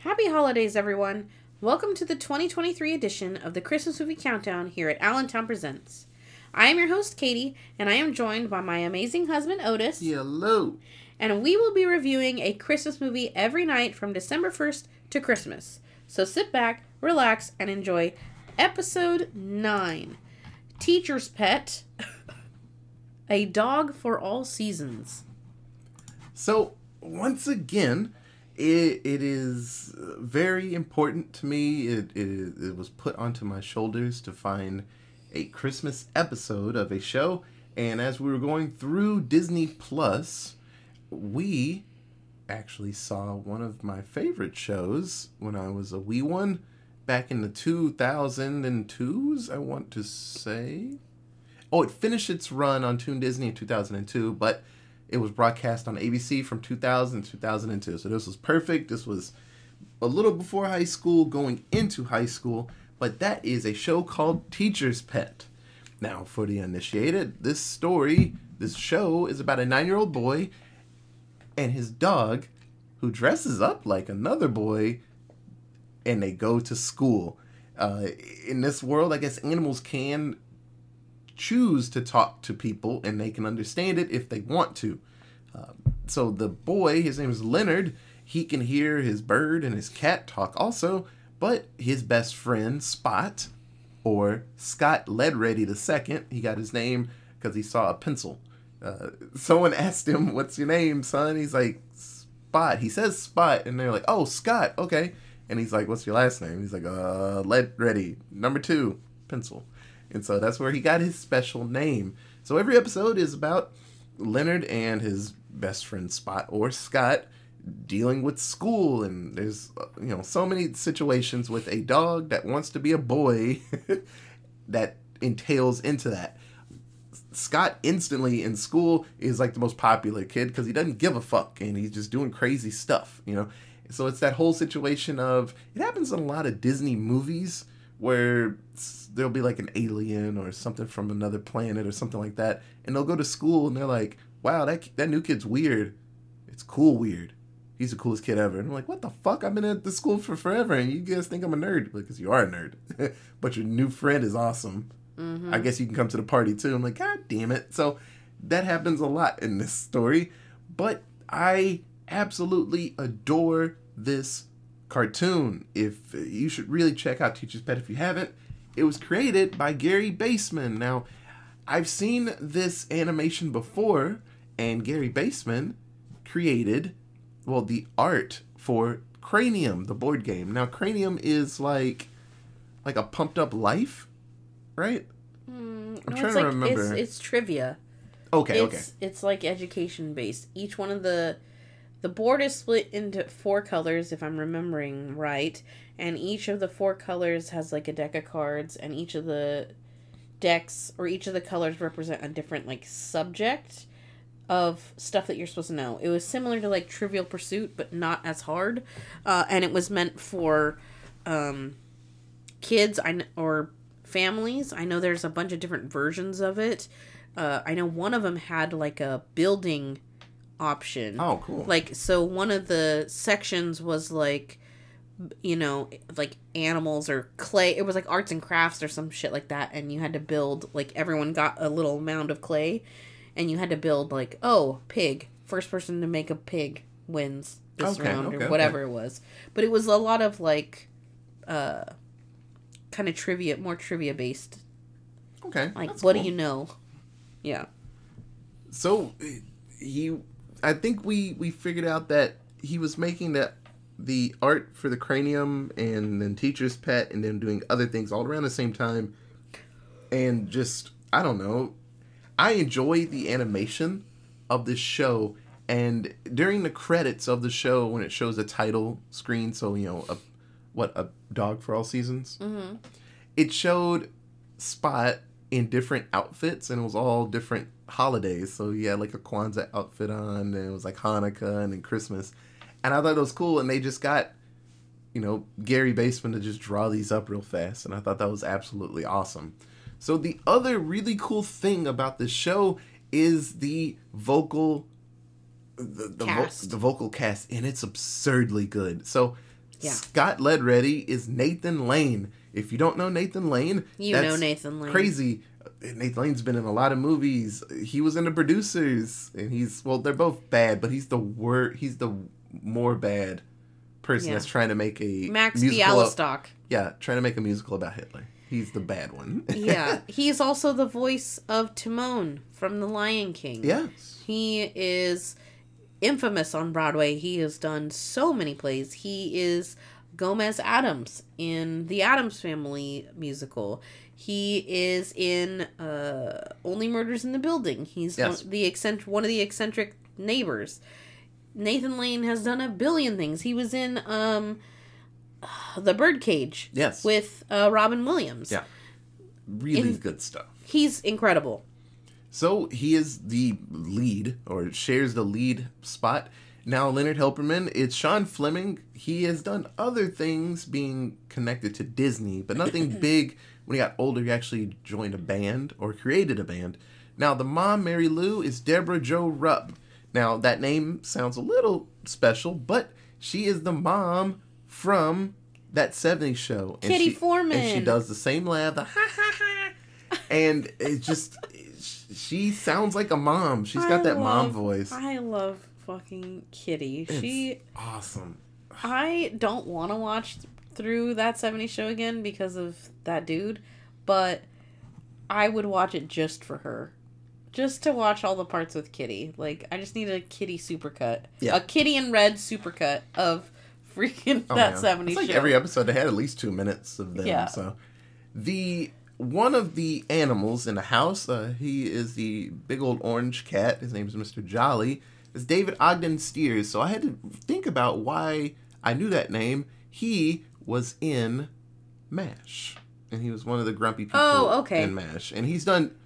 Happy holidays, everyone. Welcome to the 2023 edition of the Christmas Movie Countdown here at Allentown Presents. I am your host, Katie, and I am joined by my amazing husband, Otis. Hello. And we will be reviewing a Christmas movie every night from December 1st to Christmas. So sit back, relax, and enjoy episode 9 Teacher's Pet A Dog for All Seasons. So, once again, it, it is very important to me. It, it, it was put onto my shoulders to find a Christmas episode of a show. And as we were going through Disney Plus, we actually saw one of my favorite shows when I was a wee one back in the 2002s, I want to say. Oh, it finished its run on Toon Disney in 2002, but it was broadcast on ABC from 2000 to 2002. So this was perfect. This was a little before high school, going into high school, but that is a show called Teacher's Pet. Now, for the uninitiated, this story, this show is about a nine year old boy and his dog who dresses up like another boy and they go to school. Uh, in this world, I guess animals can choose to talk to people and they can understand it if they want to. Uh, so the boy, his name is Leonard, he can hear his bird and his cat talk also, but his best friend, Spot, or Scott Leadready II, he got his name because he saw a pencil. Uh, someone asked him, What's your name, son? He's like, Spot. He says Spot, and they're like, Oh, Scott, okay. And he's like, What's your last name? He's like, Uh, Leadready, number two, pencil. And so that's where he got his special name. So every episode is about Leonard and his best friend Spot or Scott dealing with school and there's you know so many situations with a dog that wants to be a boy that entails into that. Scott instantly in school is like the most popular kid because he doesn't give a fuck and he's just doing crazy stuff, you know. So it's that whole situation of it happens in a lot of Disney movies where there'll be like an alien or something from another planet or something like that, and they'll go to school and they're like, "Wow, that that new kid's weird. It's cool weird. He's the coolest kid ever." And I'm like, "What the fuck? I've been at the school for forever, and you guys think I'm a nerd because you are a nerd, but your new friend is awesome. Mm-hmm. I guess you can come to the party too." I'm like, "God damn it!" So that happens a lot in this story, but I absolutely adore this cartoon. If you should really check out Teacher's Pet if you haven't, it was created by Gary Baseman. Now, I've seen this animation before, and Gary Baseman created, well, the art for Cranium, the board game. Now, Cranium is like, like a pumped up life, right? Mm, I'm no, trying to like, remember. It's, it's trivia. Okay, it's, okay. It's like education based. Each one of the the board is split into four colors, if I'm remembering right, and each of the four colors has like a deck of cards, and each of the decks or each of the colors represent a different like subject of stuff that you're supposed to know. It was similar to like Trivial Pursuit, but not as hard, uh, and it was meant for um, kids I or families. I know there's a bunch of different versions of it. Uh, I know one of them had like a building option. Oh, cool. Like, so one of the sections was like, you know, like animals or clay. It was like arts and crafts or some shit like that. And you had to build, like, everyone got a little mound of clay. And you had to build, like, oh, pig. First person to make a pig wins this okay, round okay, or whatever okay. it was. But it was a lot of, like, uh, kind of trivia, more trivia based. Okay. Like, what cool. do you know? Yeah. So he I think we we figured out that he was making that the art for the cranium and then teacher's pet and then doing other things all around the same time. And just i don't know. I enjoy the animation of this show. And during the credits of the show when it shows a title screen so you know a what a dog for all seasons? Mm-hmm. it showed spot in different outfits and it was all different holidays. So he had like a Kwanzaa outfit on, and it was like Hanukkah and then Christmas. And I thought it was cool. And they just got, you know, Gary Baseman to just draw these up real fast. And I thought that was absolutely awesome. So the other really cool thing about this show is the vocal the the, vo- the vocal cast and it's absurdly good. So Yeah. Scott Leadready is Nathan Lane. If you don't know Nathan Lane, You that's know Nathan Lane. Crazy. Nathan Lane's been in a lot of movies. He was in the producers, and he's well, they're both bad, but he's the wor He's the more bad person Yeah. that's trying to make a Max. Bialystock. yeah, trying to make a musical about Hitler. He's the bad one. yeah, he's also the voice of Timon from The Lion King. yes. He is infamous on Broadway. He has done so many plays. He is Gomez Addams in the Addams Family musical. He is in uh, Only Murders in the Building. He's Yes. one, the eccentric, one of the eccentric neighbors. Nathan Lane has done a billion things. He was in um, The Birdcage Yes. with uh, Robin Williams. Yeah. Really in- good stuff. He's incredible. So he is the lead, or shares the lead spot. Now, Leonard Helperman, it's Shaun Fleming. He has done other things being connected to Disney, but nothing big. When he got older, he actually joined a band or created a band. Now, the mom, Mary Lou, is Debra Jo Rupp. Now, that name sounds a little special, but she is the mom from that 70s show. And Kitty she, Foreman. And she does the same laugh, the ha ha ha. And it just, she sounds like a mom. She's got that mom voice. I love fucking Kitty. she Awesome. I don't want to watch through that 70s show again because of that dude, but I would watch it just for her. Just to watch all the parts with Kitty. Like I just need a Kitty supercut. Yeah. A Kitty and Red supercut of freaking Oh, that yeah. 70s It's like show. every episode they had at least two minutes of them. Yeah. So the one of the animals in the house, uh, he is the big old orange cat. His name is Mr. Jolly. Is David Ogden Stiers. So I had to think about why I knew that name. He was in MASH. And he was one of the grumpy people Oh, okay. in MASH. And he's done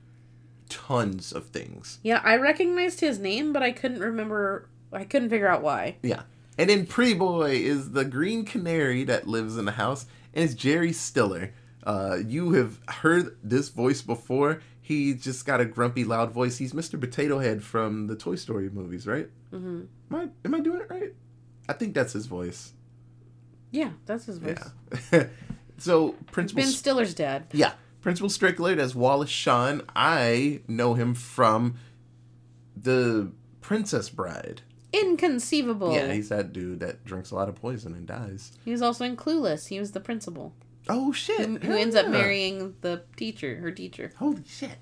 tons of things. yeah, I recognized his name, but I couldn't remember I couldn't figure out why. Yeah. And in Pretty Boy is the green canary that lives in the house, and it's Jerry Stiller. Uh, you have heard this voice before. He just got a grumpy, loud voice. He's Mr. Potato Head from the Toy Story movies, right? Mm-hmm. Am I am I doing it right? I think that's his voice. Yeah, that's his voice. Yeah. so Principal, Ben Stiller's dad. yeah, Principal Strickland as Wallace Shawn. I know him from the Princess Bride. Inconceivable. Yeah, he's that dude that drinks a lot of poison and dies. He was also in Clueless. He was the principal Oh shit! who, who ends up marrying the teacher, her teacher. Holy shit!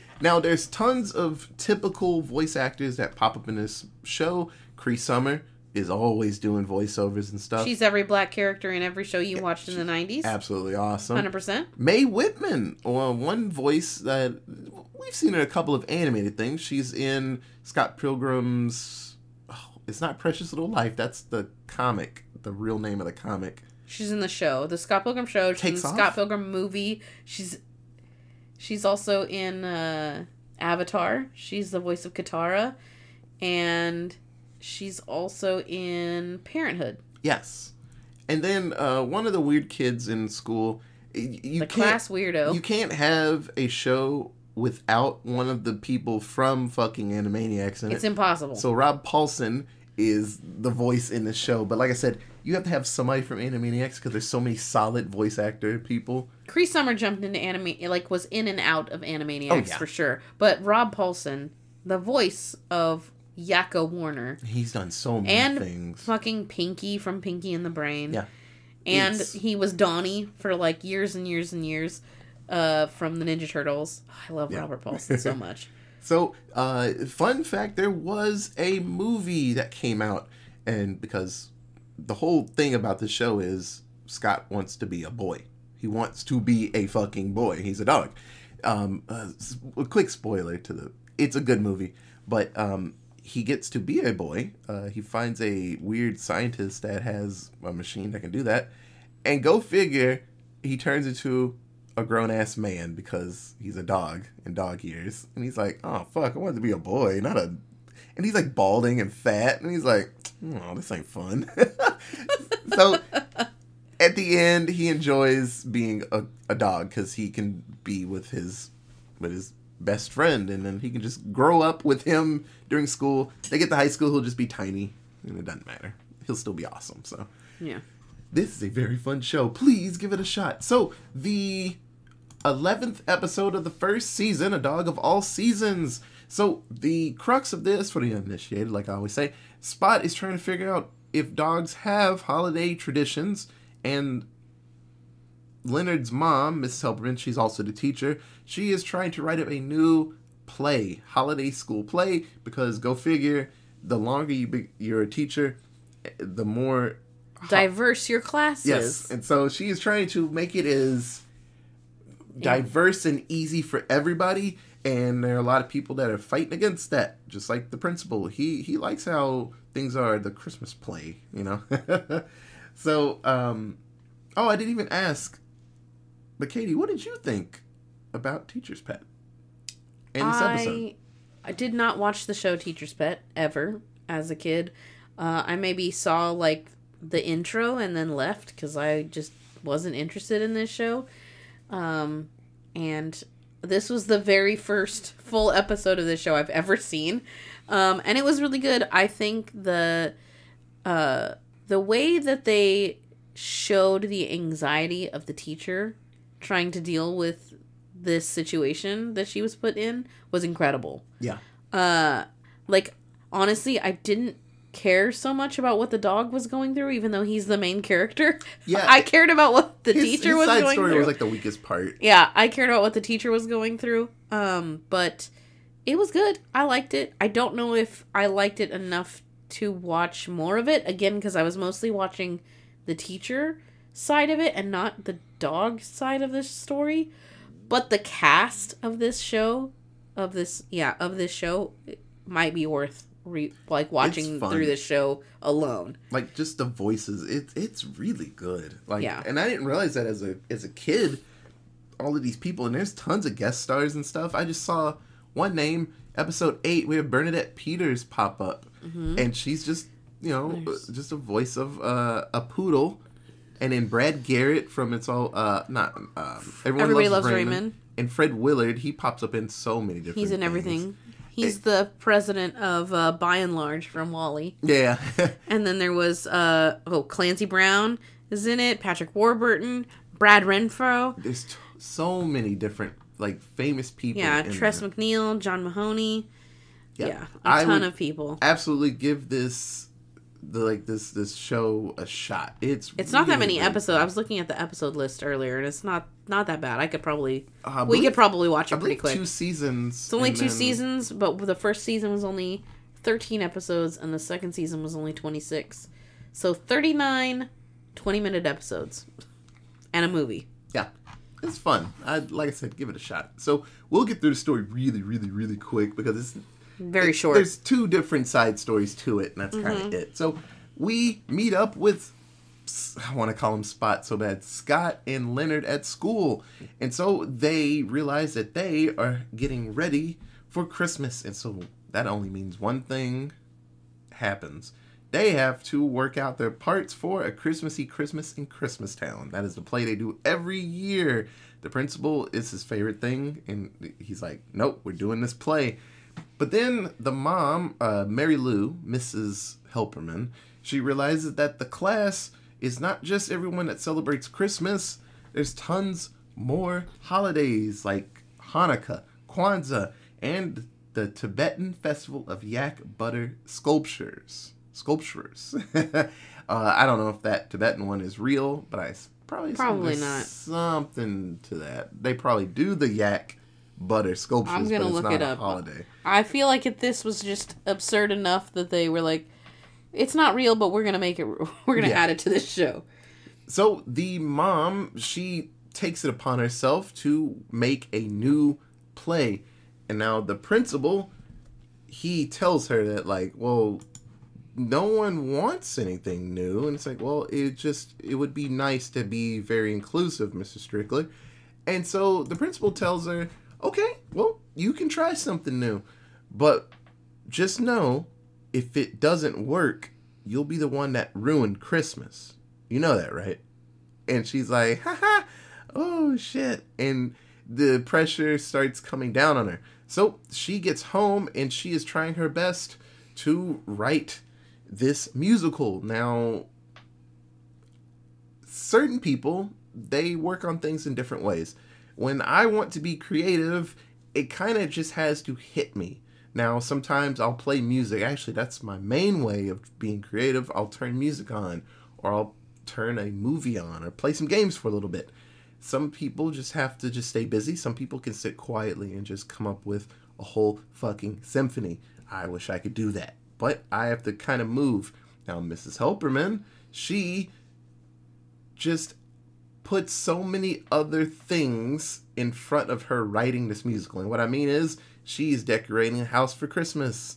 now there's tons of typical voice actors that pop up in this show. Cree Summer is always doing voiceovers and stuff. She's every black character in every show you watched in the nineties. absolutely awesome. Hundred percent. Mae Whitman, or one voice that we've seen in a couple of animated things. She's in Scott Pilgrim's. Oh, it's not Precious Little Life. That's the comic. The real name of the comic. She's in the show, the Scott Pilgrim show. She's Takes in the off? Scott Pilgrim movie. She's she's also in uh, Avatar. She's the voice of Katara, and she's also in Parenthood. Yes. And then uh, one of the weird kids in school. You The can't, class weirdo. You can't have a show without one of the people from fucking Animaniacs in it's it. impossible. So Rob Paulsen is the voice in the show, but like I said, you have to have somebody from Animaniacs because there's so many solid voice actor people. Cree Summer jumped into anime, like was in and out of Animaniacs Oh, yeah. for sure. But Rob Paulsen, the voice of Yakko Warner, He's done so many and things. fucking Pinky from Pinky and the Brain. Yeah. And It's- he was Donnie for like years and years and years uh, from the Ninja Turtles. I love Yeah. Robert Paulson so much. So, uh, fun fact: there was a movie that came out, and because the whole thing about the show is Scott wants to be a boy. He wants to be a fucking boy. He's a dog. Um, uh, a quick spoiler to the. It's a good movie, but um, he gets to be a boy. Uh, he finds a weird scientist that has a machine that can do that, and go figure, he turns into a grown ass man because he's a dog in dog years. And he's like, oh fuck, I wanted to be a boy, not a. And he's like balding and fat, and he's like, oh, this ain't fun. so at the end, he enjoys being a, a dog because he can be with his with his best friend, and then he can just grow up with him during school. They get to high school, he'll just be tiny, and it doesn't matter. he'll still be awesome. So Yeah. this is a very fun show. Please give it a shot. So the eleventh episode of the first season, a dog of all seasons. So the crux of this for the uninitiated, like I always say, Spot is trying to figure out if dogs have holiday traditions and Leonard's mom, Mrs. Helperman, she's also the teacher. She is trying to write up a new play, holiday school play, because go figure, the longer you be, you're a teacher, the more Diverse your classes. yes. And so she is trying to make it as diverse and easy for everybody. And there are a lot of people that are fighting against that, just like the principal. He he likes how things are the Christmas play, you know. so, um, oh, I didn't even ask, but Katie, what did you think about Teacher's Pet in this episode? I, I did not watch the show Teacher's Pet ever as a kid. Uh, I maybe saw like the intro and then left because I just wasn't interested in this show. Um, and this was the very first full episode of this show I've ever seen. Um, and it was really good. I think the uh, the way that they showed the anxiety of the teacher trying to deal with this situation that she was put in was incredible. Yeah, Uh, like honestly, I didn't care so much about what the dog was going through, even though he's the main character. Yeah. I cared about what the his, teacher his was side going story through. was like the weakest part. yeah, I cared about what the teacher was going through. Um, but it was good. I liked it. I don't know if I liked it enough to watch more of it again because I was mostly watching the teacher side of it and not the dog side of this story. But the cast of this show, of this yeah, of this show, might be worth re- like watching through this show alone. like just the voices it's it's really good like Yeah. and i didn't realize that as a as a kid all of these people and there's tons of guest stars and stuff i just saw one name episode 8 we have bernadette peters pop up and she's just you know Mm-hmm. Nice. just a voice of uh, a poodle and then brad garrett from it's all uh not um, everyone Everybody loves, Loves raymond. Raymond. and fred willard he pops up in so many different He's in things. everything. He's the president of uh, Buy n Large from WALL-E. yeah And then there was uh oh Clancy Brown is in it, Patrick Warburton, Brad Renfro, there's t- so many different like famous people yeah, in Tress there. MacNeille, John Mahoney, Yeah. yeah, a I ton of people. absolutely give this the like this this show a shot. It's It's not that many episodes. I was looking at the episode list earlier, and it's not not that bad. I could probably Uh, I we believe- could probably watch I it pretty believe quick. two seasons. It's only two then- seasons, but the first season was only 13 episodes, and the second season was only 26. So 39 20 minute episodes and a movie. Yeah, it's fun. I like I said, give it a shot. So we'll get through the story really, really, really quick because it's Very it- short. There's two different side stories to it, and that's kind Mm-hmm. of it. So we meet up with I want to call him Spot so bad. Scott and Leonard at school, and so they realize that they are getting ready for Christmas, and so that only means one thing happens. They have to work out their parts for a Christmassy Christmas in Christmastown. That is the play they do every year. The principal is his favorite thing, and he's like, "Nope, we're doing this play." But then the mom, uh, Mary Lou, Mrs. Helperman, she realizes that the class is not just everyone that celebrates Christmas. There's tons more holidays like Hanukkah, Kwanzaa, and the Tibetan Festival of Yak Butter Sculptures. Sculptures. uh, I don't know if that Tibetan one is real, but I probably Probably not. something to that. They probably do the yak butter sculptures, I'm gonna look not it up. holiday. I feel like if this was just absurd enough that they were like, it's not real, but we're gonna make it. We're gonna Yeah. add it to this show. So the mom, she takes it upon herself to make a new play. And now the principal, he tells her that like, well, no one wants anything new. And it's like, well, it just it would be nice to be very inclusive, Mrs. Strickler. And so the principal tells her, okay, well, you can try something new. But just know if it doesn't work, you'll be the one that ruined Christmas. You know that, right? And she's like, haha, oh shit. And the pressure starts coming down on her. So she gets home and she is trying her best to write this musical. Now, certain people, they work on things in different ways. When I want to be creative, it kind of just has to hit me. Now, sometimes I'll play music. Actually, that's my main way of being creative. I'll turn music on, or I'll turn a movie on, or play some games for a little bit. Some people just have to just stay busy. Some people can sit quietly and just come up with a whole fucking symphony. I wish I could do that. But I have to kind of move. Now, Mrs. Helperman, she just put so many other things in front of her writing this musical. And what I mean is, she's decorating a house for Christmas,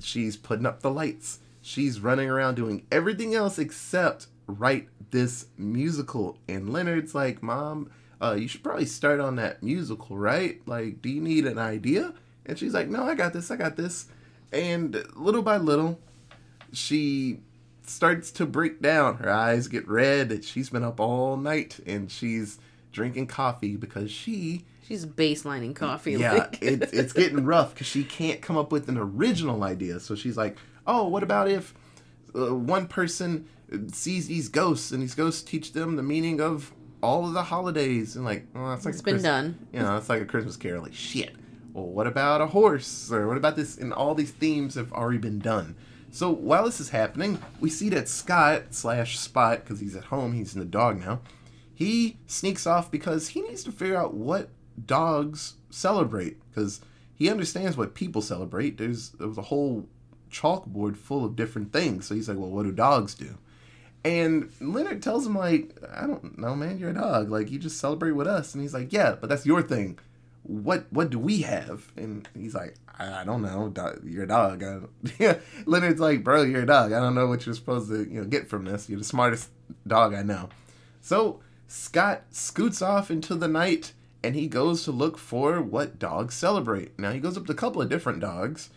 she's putting up the lights, she's running around doing everything else except write this musical. And Leonard's like, Mom, uh, you should probably start on that musical, right? Like, do you need an idea? And she's like, No, I got this, I got this. And little by little, she starts to break down. Her eyes get red. That she's been up all night and she's drinking coffee because she. She's baselining coffee. Yeah, like. it, it's getting rough because she can't come up with an original idea. So she's like, oh, what about if uh, one person sees these ghosts and these ghosts teach them the meaning of all of the holidays? And like, oh, that's like it's been Christ- done. You know, it's like a Christmas carol. Like, shit. Well, what about a horse? Or what about this? And all these themes have already been done. So while this is happening, we see that Scott slash Spot, because he's at home, he's in the dog now. He sneaks off because he needs to figure out what dogs celebrate, because he understands what people celebrate. There's there was a whole chalkboard full of different things. So he's like, well, what do dogs do? And Leonard tells him like, I don't know, man, you're a dog. Like you just celebrate with us. And he's like, yeah, but that's your thing. What what do we have? And he's like, I, I don't know. You're dog. I. Leonard's like, bro, you're a dog. I don't know what you're supposed to you know get from this. You're the smartest dog I know. So Scott scoots off into the night and he goes to look for what dogs celebrate. Now he goes up to a couple of different dogs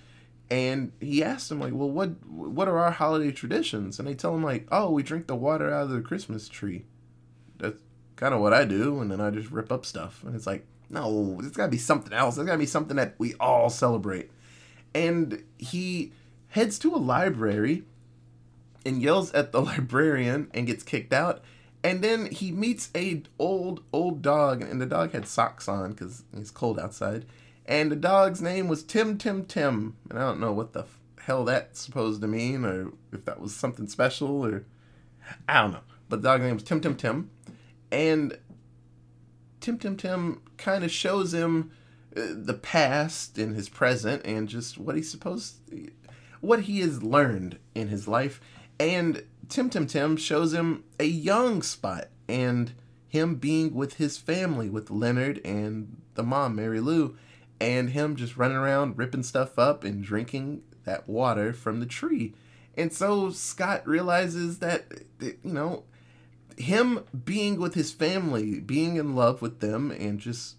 and he asks them like, "Well, what what are our holiday traditions?" And they tell him like, "Oh, we drink the water out of the Christmas tree." That's kind of what I do, and then I just rip up stuff. And it's like, no, there's got to be something else. There's got to be something that we all celebrate. And he heads to a library and yells at the librarian and gets kicked out. And then he meets a old old dog, and the dog had socks on because it's cold outside. And the dog's name was Tim Tim Tim, and I don't know what the f- hell that's supposed to mean, or if that was something special, or I don't know. But the dog's name was Tim Tim Tim, and Tim Tim Tim kind of shows him uh, the past and his present, and just what he's supposed, what he has learned in his life. And Tim Tim Tim shows him a young Spot and him being with his family, with Leonard and the mom, Mary Lou, and him just running around ripping stuff up and drinking that water from the tree. And so Scott realizes that, that, you know, him being with his family, being in love with them, and just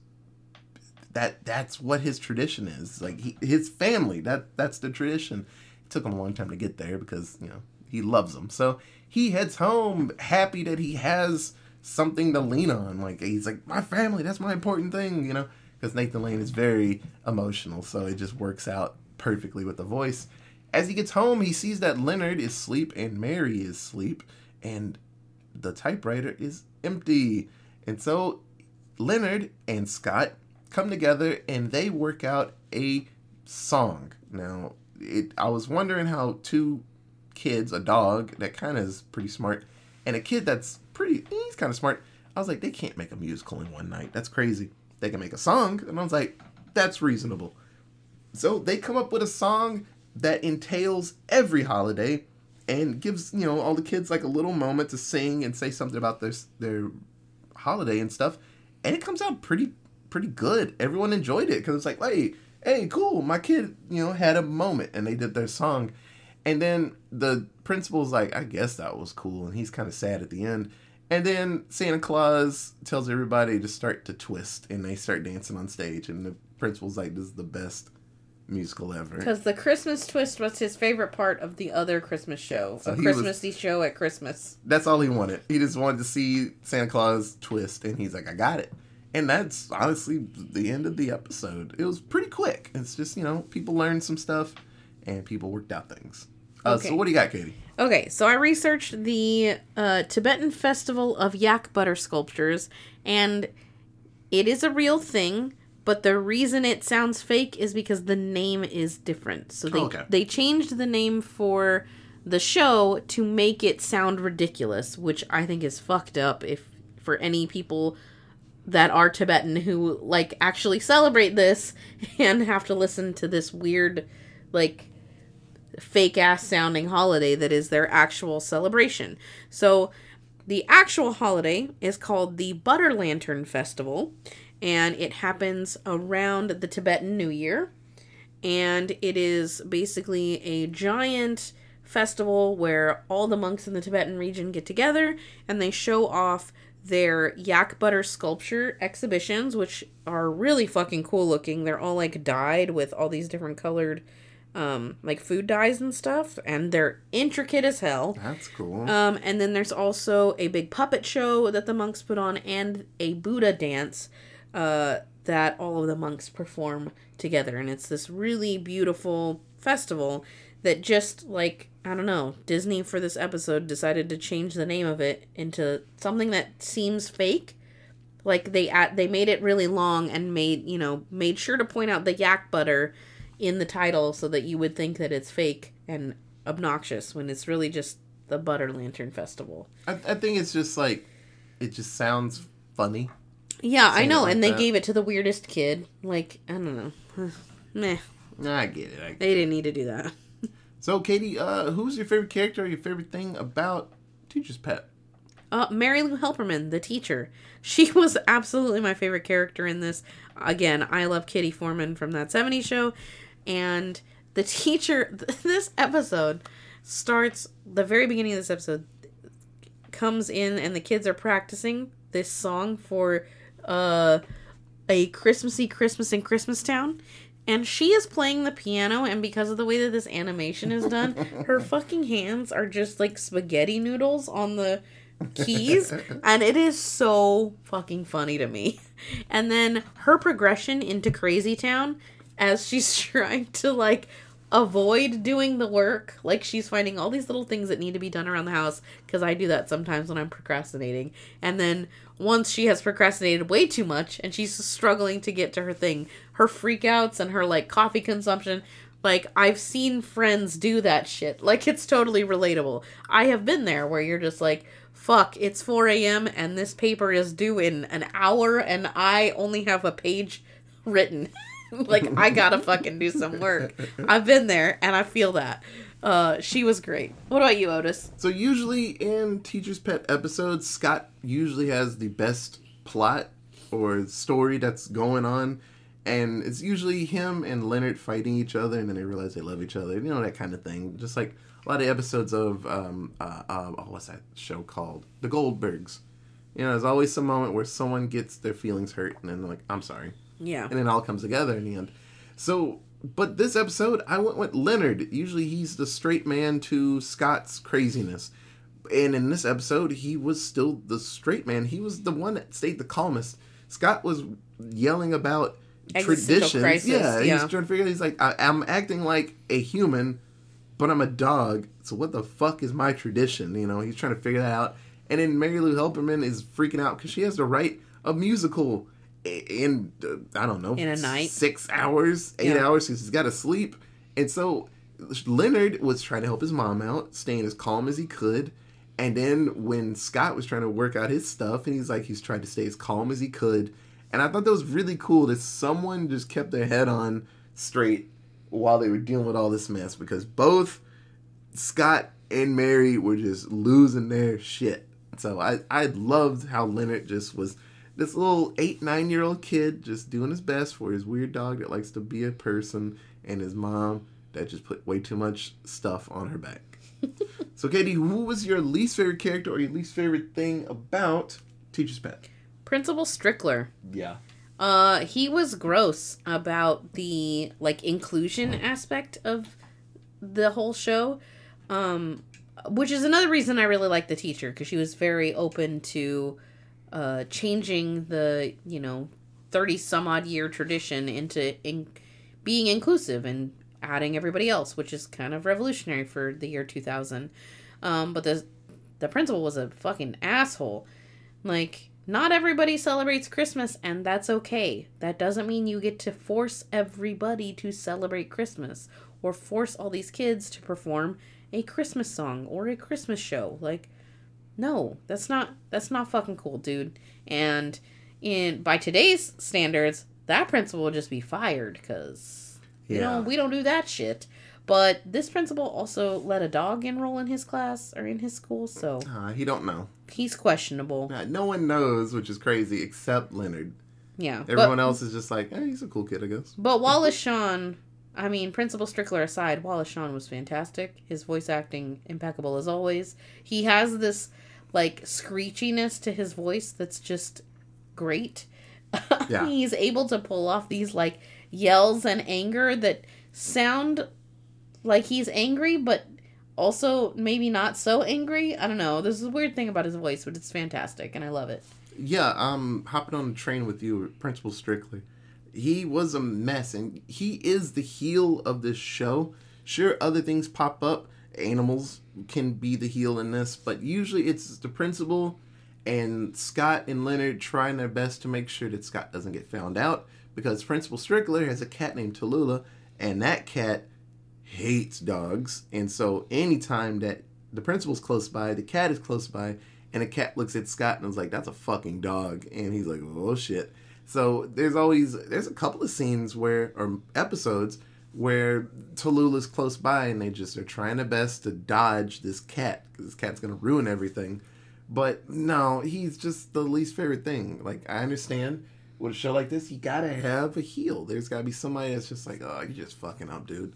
that that's what his tradition is. Like he, his family, that that's the tradition. It took him a long time to get there because you know he loves them. So he heads home happy that he has something to lean on. Like he's like my family, that's my important thing, you know. Because Nathan Lane is very emotional, so it just works out perfectly with the voice. As he gets home, he sees that Leonard is asleep and Mary is asleep, and the typewriter is empty. And so Leonard and Scott come together and they work out a song. Now, it I was wondering how two kids, a dog that kind of is pretty smart, and a kid that's pretty, he's kind of smart. I was like, they can't make a musical in one night. That's crazy. They can make a song. And I was like, that's reasonable. So they come up with a song that entails every holiday and gives, you know, all the kids like a little moment to sing and say something about their their holiday and stuff. And it comes out pretty pretty good. Everyone enjoyed it because it's like, hey, hey, cool. My kid, you know, had a moment and they did their song. And then the principal's like, I guess that was cool. And he's kind of sad at the end. And then Santa Claus tells everybody to start to twist and they start dancing on stage. And the principal's like, this is the best musical ever. Because the Christmas twist was his favorite part of the other Christmas show. So a he was- Christmassy show at Christmas. That's all he wanted. He just wanted to see Santa Claus twist. And he's like, I got it. And that's honestly the end of the episode. It was pretty quick. It's just, you know, people learned some stuff and people worked out things. Uh, Okay. So what do you got, Katie? Okay, so I researched the uh, Tibetan Festival of Yak Butter Sculptures, and it is a real thing. But the reason it sounds fake is because the name is different. So they oh, Okay. they changed the name for the show to make it sound ridiculous, which I think is fucked up. If for any people that are Tibetan who like actually celebrate this and have to listen to this weird like fake ass sounding holiday that is their actual celebration. So the actual holiday is called the Butter Lantern Festival and it happens around the Tibetan New Year and it is basically a giant festival where all the monks in the Tibetan region get together and they show off their yak butter sculpture exhibitions which are really fucking cool looking. They're all like dyed with all these different colored um like food dyes and stuff and they're intricate as hell. That's cool. Um, and then there's also a big puppet show that the monks put on, and a Buddha dance uh, that all of the monks perform together. And it's this really beautiful festival that just like I don't know, Disney for this episode decided to change the name of it into something that seems fake. Like they at they made it really long and made you know made sure to point out the yak butter in the title so that you would think that it's fake and obnoxious when it's really just the Butter Lantern Festival. I, I think it's just like it just sounds funny. Yeah, I know, like and they that. gave it to the weirdest kid. Like I don't know, meh. I get it. I get They didn't need to do that. So, Katie, uh, who's your favorite character? Or your favorite thing about Teacher's Pet? Uh, Mary Lou Helperman, the teacher. She was absolutely my favorite character in this. Again, I love Kitty Foreman from that 70s show. And the teacher, this episode starts, the very beginning of this episode comes in and the kids are practicing this song for uh, a Christmassy Christmas in Christmastown. And she is playing the piano, and because of the way that this animation is done, her fucking hands are just like spaghetti noodles on the keys and it is so fucking funny to me and then her progression into crazy town as she's trying to like avoid doing the work like she's finding all these little things that need to be done around the house because i do that sometimes when i'm procrastinating and then once she has procrastinated way too much and she's struggling to get to her thing her freakouts and her like coffee consumption like I've seen friends do that shit. Like it's totally relatable. I have been there where you're just like, fuck, it's 4 a.m. and this paper is due in an hour and I only have a page written. like I gotta fucking do some work. I've been there and I feel that. Uh, she was great. What about you, Otis? So, usually in Teacher's Pet episodes, Scott usually has the best plot or story that's going on. And it's usually him and Leonard fighting each other, and then they realize they love each other. You know, that kind of thing. Just like a lot of episodes of, um, uh, uh, oh, what's that show called? The Goldbergs. You know, there's always some moment where someone gets their feelings hurt, and then like, I'm sorry. Yeah. and it all comes together in the end. So, but this episode, I went with Leonard. Usually, he's the straight man to Scott's craziness, and in this episode, he was still the straight man. He was the one that stayed the calmest. Scott was yelling about Existential traditions. crisis, yeah, he's trying to figure. out. He's like, I, I'm acting like a human, but I'm a dog. So what the fuck is my tradition? You know, he's trying to figure that out. And then Mary Lou Helperman is freaking out because she has to write a musical in uh, I don't know In a night? six hours, eight Yeah. hours because he's got to sleep. And so Leonard was trying to help his mom out, staying as calm as he could. And then when Scott was trying to work out his stuff, and he's like he's trying to stay as calm as he could. And I thought that was really cool that someone just kept their head on straight while they were dealing with all this mess because both Scott and Mary were just losing their shit. So I I loved how Leonard just was this little eight nine year old kid just doing his best for his weird dog that likes to be a person and his mom that just put way too much stuff on her back. so Katie, who was your least favorite character or your least favorite thing about Teacher's Pet? Principal Strickler. Yeah. Uh, he was gross about the like inclusion aspect of the whole show, um, which is another reason I really like the teacher because she was very open to uh, changing the you know thirty some odd year tradition into in- being inclusive and adding everybody else, which is kind of revolutionary for the year 2000. Um, but the the principal was a fucking asshole. Like, not everybody celebrates Christmas, and that's okay. That doesn't mean you get to force everybody to celebrate Christmas or force all these kids to perform a Christmas song or a Christmas show. Like, no, that's not that's not fucking cool, dude. And in by today's standards, that principal will just be fired because you know we don't do that shit. But this principal also let a dog enroll in his class or in his school, so Uh, he don't know. he's questionable. Uh, no one knows, which is crazy, except Leonard. Yeah, Everyone but, else is just like, hey, he's a cool kid, I guess. But Wallace Shawn, I mean, Principal Strickler aside, Wallace Shawn was fantastic. His voice acting impeccable as always. He has this like screechiness to his voice that's just great. Yeah. He's able to pull off these like yells and anger that sound like he's angry, but also maybe not so angry. I don't know. There's a weird thing about his voice, but it's fantastic and I love it. Yeah, um, hopping on the train with you, Principal Strictly. He was a mess, and he is the heel of this show. Sure, other things pop up. Animals can be the heel in this, but usually it's the principal and Scott and Leonard trying their best to make sure that Scott doesn't get found out because Principal Strickler has a cat named Tallulah, and that cat hates dogs. And so anytime that the principal's close by, the cat is close by, and the cat looks at Scott and is like, "That's a fucking dog," and he's like, "Oh shit." So there's always there's a couple of scenes where or episodes where Tallulah's close by and they just are trying their best to dodge this cat because this cat's gonna ruin everything. But no, he's just the least favorite thing. Like I understand with a show like this, you gotta have a heel. There's gotta be somebody that's just like, oh, you're just fucking up, dude.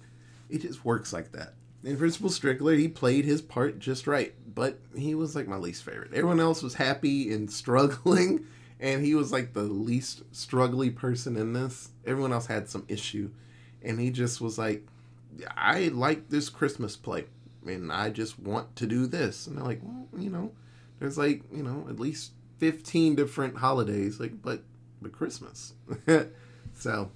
It just works like that. And Principal Strickler, he played his part just right, but he was like my least favorite. Everyone else was happy and struggling, and he was like the least struggly person in this. Everyone else had some issue, and he just was like, I like this Christmas play, and I just want to do this. And they're like, well, you know, there's like, you know, at least 15 different holidays, like, but, but Christmas. so,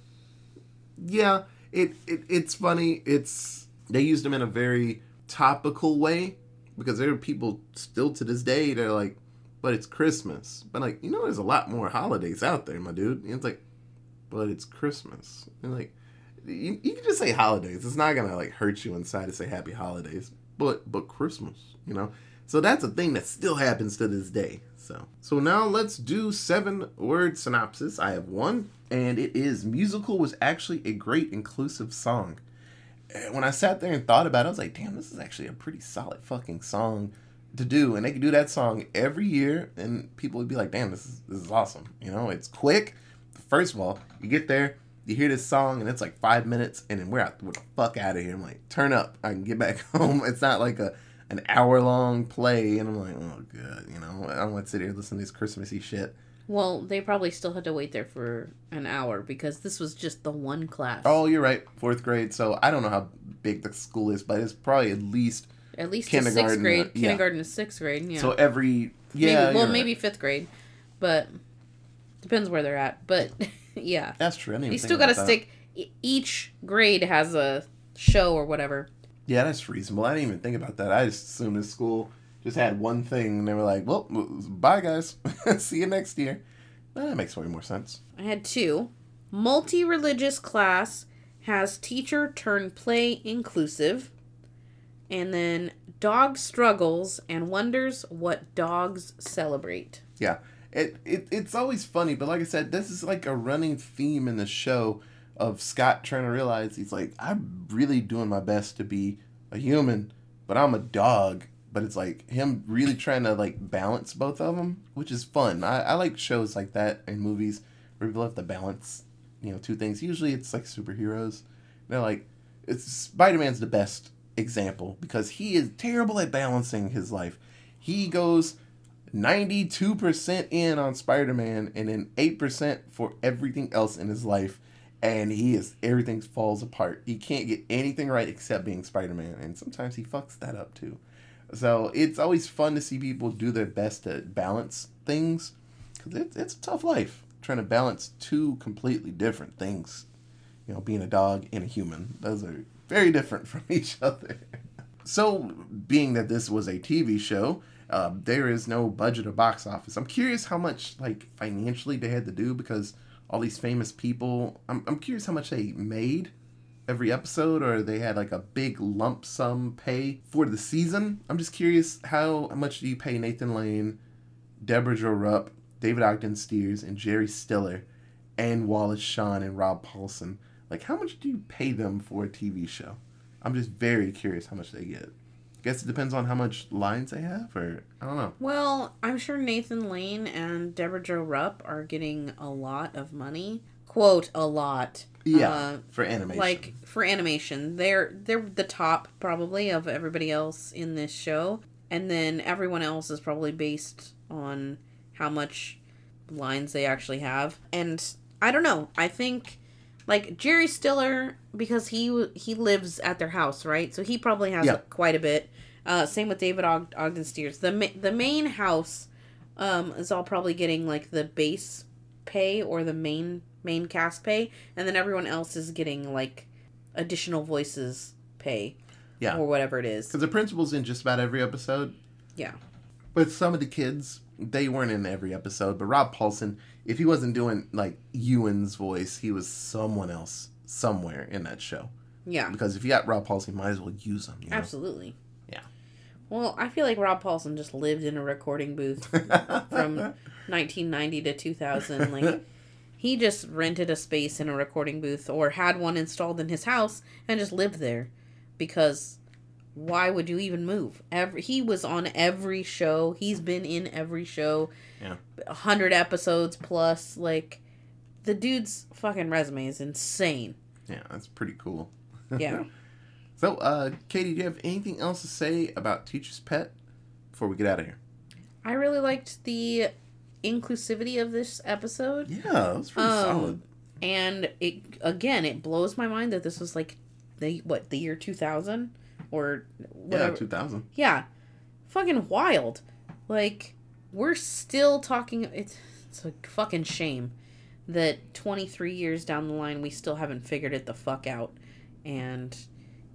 yeah, it, it it's funny. It's they used them in a very topical way because there are people still to this day they're like, but it's Christmas. But like, you know, there's a lot more holidays out there, my dude. And it's like, but it's Christmas. And like, you, you can just say holidays. It's not gonna like hurt you inside to say happy holidays. But but Christmas, you know. So that's a thing that still happens to this day. So so now let's do seven word synopsis. I have one, and it is musical was actually a great inclusive song. And when I sat there and thought about it, I was like, damn, this is actually a pretty solid fucking song to do. And they could do that song every year, and people would be like, damn, this is this is awesome. You know, it's quick. First of all, you get there, you hear this song, and it's like five minutes, and then we're out. We're the fuck out of here. I'm like, turn up. I can get back home. It's not like a an hour long play, and I'm like, oh god, you know, I don't want to sit here and listen to this Christmassy shit. Well, they probably still had to wait there for an hour because this was just the one class. Oh, you're right, fourth grade. So I don't know how big the school is, but it's probably at least At least kindergarten, sixth grade. uh, yeah. Kindergarten to sixth grade. Yeah. so every yeah. maybe, well, you're right. maybe fifth grade, but depends where they're at. But yeah, that's true. I didn't even you still got to stick. Each grade has a show or whatever. Yeah, that's reasonable. I didn't even think about that. I just assumed this school just had one thing, and they were like, "Well, bye, guys. See you next year." That makes way more sense. I had two. Multi religious class has teacher turn play inclusive. And then dog struggles and wonders what dogs celebrate. Yeah, it, it it's always funny, but like I said, this is like a running theme in the show of Scott trying to realize he's like, I'm really doing my best to be a human, but I'm a dog. But it's like him really trying to like balance both of them, which is fun. I, I like shows like that in movies where people have to balance, you know, two things. Usually it's like superheroes. They're like, it's Spider Man's the best example because he is terrible at balancing his life. He goes 92% in on Spider-Man and then 8% for everything else in his life and he is everything falls apart. He can't get anything right except being Spider-Man and sometimes he fucks that up too. So it's always fun to see people do their best to balance things cuz it's it's a tough life trying to balance two completely different things. You know, being a dog and a human. Those are very different from each other. So, being that this was a TV show, uh, there is no budget or box office. I'm curious how much, like, financially they had to do because all these famous people. I'm, I'm curious how much they made every episode or they had like a big lump sum pay for the season. I'm just curious how, how much do you pay Nathan Lane, Debra Jo Rupp, David Ogden Stiers, and Jerry Stiller, and Wallace Shawn and Rob Paulsen? Like, how much do you pay them for a TV show? I'm just very curious how much they get. Guess it depends on how much lines they have, or I don't know. Well, I'm sure Nathan Lane and Deborah Jo Rupp are getting a lot of money. Quote a lot. Yeah, Uh, for animation. like for animation they're they're the top probably of everybody else in this show and then everyone else is probably based on how much lines they actually have and i don't know i think like jerry stiller because he he lives at their house right so he probably has Yeah. quite a bit uh same with david Og- ogden Stiers the ma- the main house um is all probably getting like the base pay or the main main cast pay and then everyone else is getting like additional voices pay yeah, or whatever it is because the principal's in just about every episode. yeah But some of the kids, they weren't in every episode. But Rob Paulsen, if he wasn't doing like Ewan's voice, he was someone else somewhere in that show. yeah Because if you got Rob Paulsen, you might as well use him. You know? absolutely Yeah. well i feel like rob paulsen just lived in a recording booth from 1990 to 2000 like he just rented a space in a recording booth or had one installed in his house and just lived there because why would you even move every he was on every show he's been in every show Yeah. 100 episodes plus like the dude's fucking resume is insane yeah, that's pretty cool. yeah So, uh, Katie, do you have anything else to say about Teacher's Pet before we get out of here? i really liked the inclusivity of this episode Yeah, that was pretty Um, solid. and it again it blows my mind that this was like the what the year 2000 or Yeah, whatever 2000. yeah fucking wild like we're still talking it's it's a fucking shame that 23 years down the line we still haven't figured it the fuck out and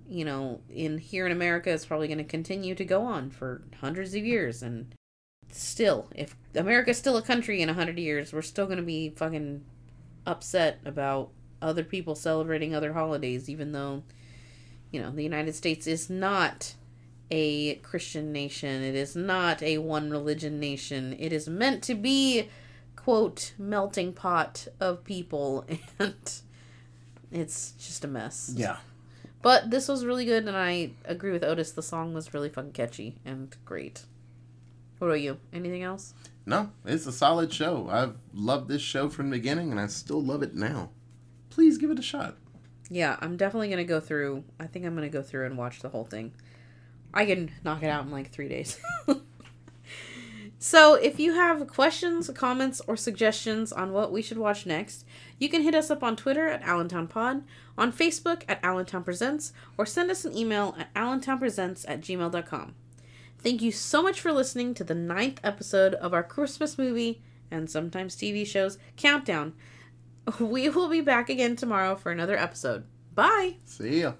you know in here in america it's probably going to continue to go on for hundreds of years and still if america's still a country in 100 years we're still going to be fucking upset about other people celebrating other holidays even though you know the united states is not a Christian nation. It is not a one religion nation. It is meant to be, quote, melting pot of people, and it's just a mess. Yeah. But this was really good, and I agree with Otis. The song was really fucking catchy and great. What about you? Anything else? No, it's a solid show. I've loved this show from the beginning, and I still love it now. Please give it a shot. Yeah, I'm definitely gonna go through. I think I'm gonna go through and watch the whole thing. I can knock it out in like three days. so, if you have questions, comments, or suggestions on what we should watch next, you can hit us up on Twitter at AllentownPod, on Facebook at Allentown Presents, or send us an email at allentownpresents at gmail.com. Thank you so much for listening to the ninth episode of our Christmas movie and sometimes TV shows countdown. We will be back again tomorrow for another episode. Bye! See ya.